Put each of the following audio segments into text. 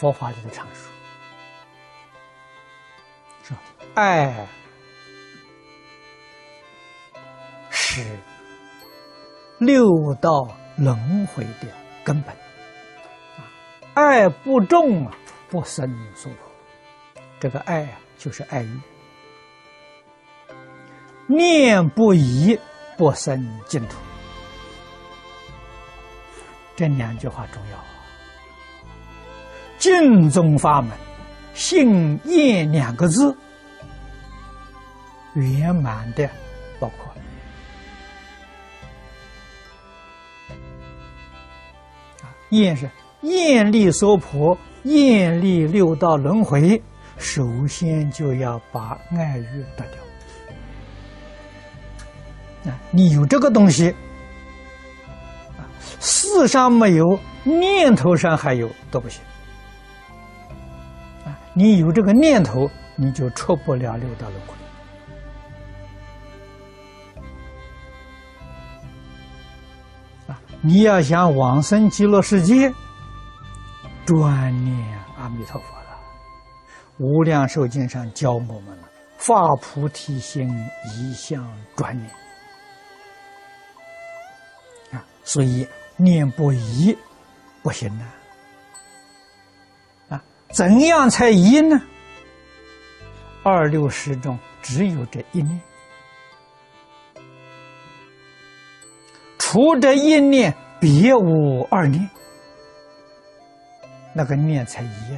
佛法里的阐述，是吧？爱是六道轮回的根本，啊，爱不重啊，不生娑婆。这个爱啊，就是爱欲；念不移，不生净土。这两句话重要啊！净宗法门，信念两个字，圆满的包括啊，厌是厌离娑婆，厌离六道轮回。首先就要把爱欲断掉啊！你有这个东西啊，世上没有，念头上还有都不行！你有这个念头，你就出不了六道轮回啊！你要想往生极乐世界，专念阿弥陀佛了。无量寿经上教我们了，发菩提心，一向专念啊，所以念不移不行呢啊，怎样才一呢？二六十中只有这一念，除这一念，别无二念，那个念才一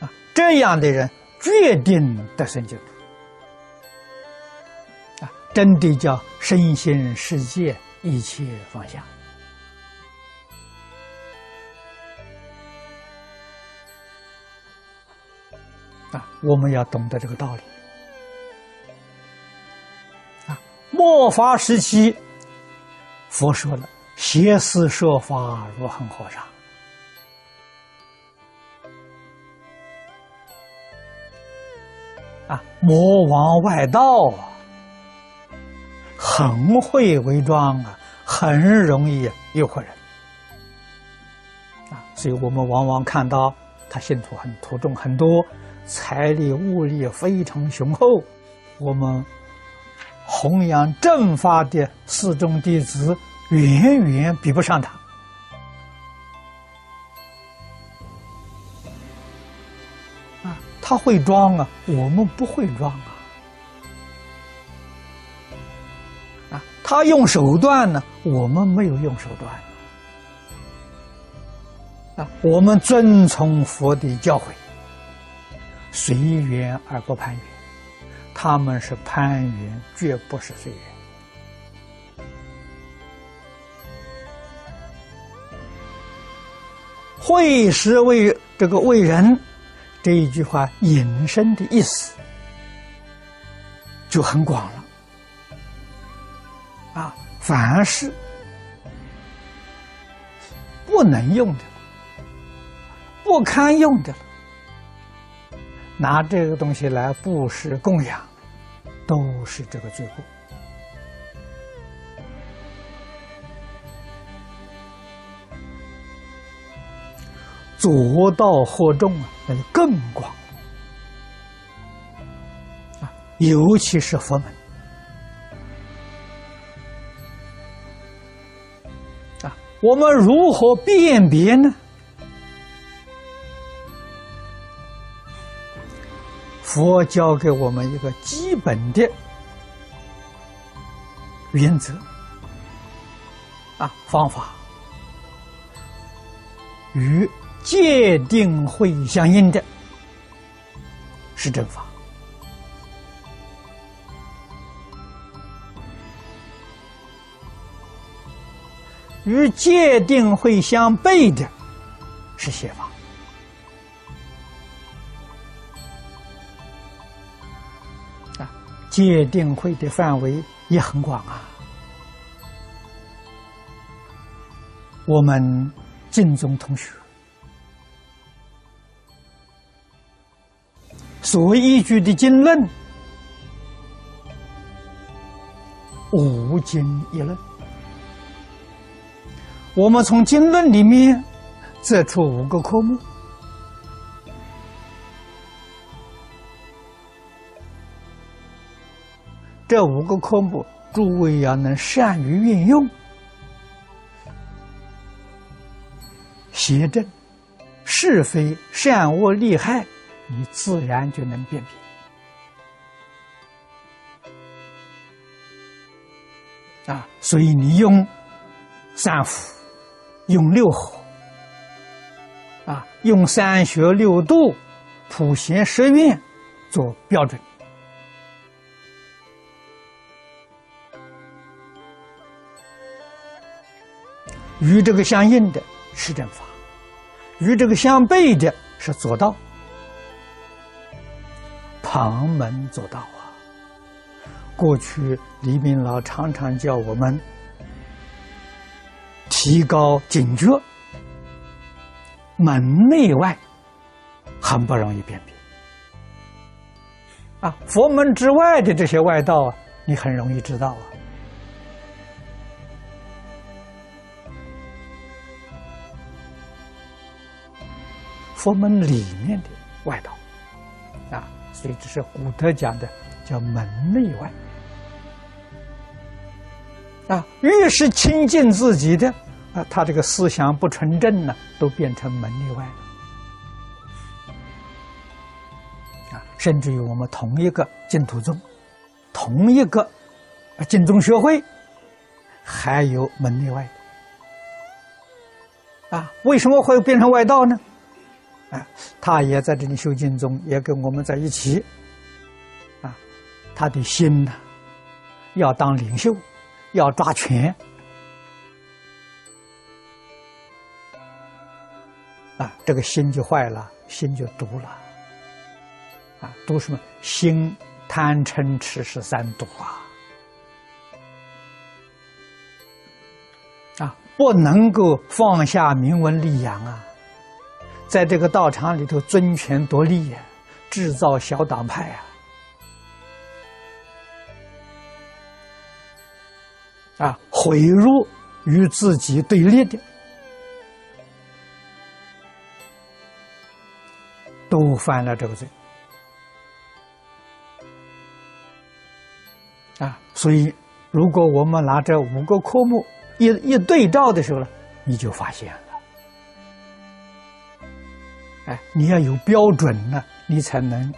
啊。这样的人决定得生净土啊！真的叫身心世界一切放下啊！我们要懂得这个道理啊！末法时期，佛说了：“邪思说法如恒河沙。”啊，魔王外道啊，很会伪装啊，很容易诱惑人啊，所以我们往往看到他信徒很徒众很多，财力物力非常雄厚，我们弘扬正法的四众弟子远远比不上他。他会装啊，我们不会装啊！他用手段呢，我们没有用手段啊。我们遵从佛的教诲，随缘而不攀缘。他们是攀缘，绝不是随缘。会是为这个为人。这一句话引申的意思就很广了，啊，凡是不能用的、不堪用的拿这个东西来布施供养，都是这个罪过。左道惑众啊，那就更广啊，尤其是佛门我们如何辨别呢？佛教给我们一个基本的原则啊，方法与。界定会相应的，是正法；与界定会相悖的，是邪法。啊，界定会的范围也很广啊。我们晋中同学。所依据的经论，五经一论，我们从经论里面择出五个科目，这五个科目，诸位要能善于运用，邪正、是非、善恶、利害，你自然就能辨别。啊，所以你用三福。用六合，啊，用三学六度、普贤十愿做标准，与这个相应的是正法，与这个相悖的是左道，旁门左道啊！过去李明老常常叫我们。提高警觉，门内外很不容易辨别啊！佛门之外的这些外道啊，你很容易知道啊。佛门里面的外道啊，所以这是古德讲的，叫门内外啊。越是亲近自己的。啊，他这个思想不纯正呢，都变成门内外了。啊，甚至于我们同一个净土宗，同一个净宗学会，还有门内外的。啊，为什么会变成外道呢？啊，他也在这里修净宗，也跟我们在一起。啊，他的心呢，要当领袖，要抓权。啊，这个心就坏了，心就毒了。啊，毒什么？心贪嗔痴是三毒啊！啊，不能够放下名闻利养啊，在这个道场里头争权夺利呀，制造小党派啊，啊，毁入与自己对立的。都犯了这个罪啊！所以，如果我们拿这五个科目一一对照的时候呢，你就发现了。哎，你要有标准呢，你才能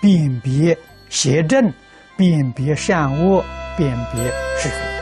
辨别邪正，辨别善恶，辨别是非。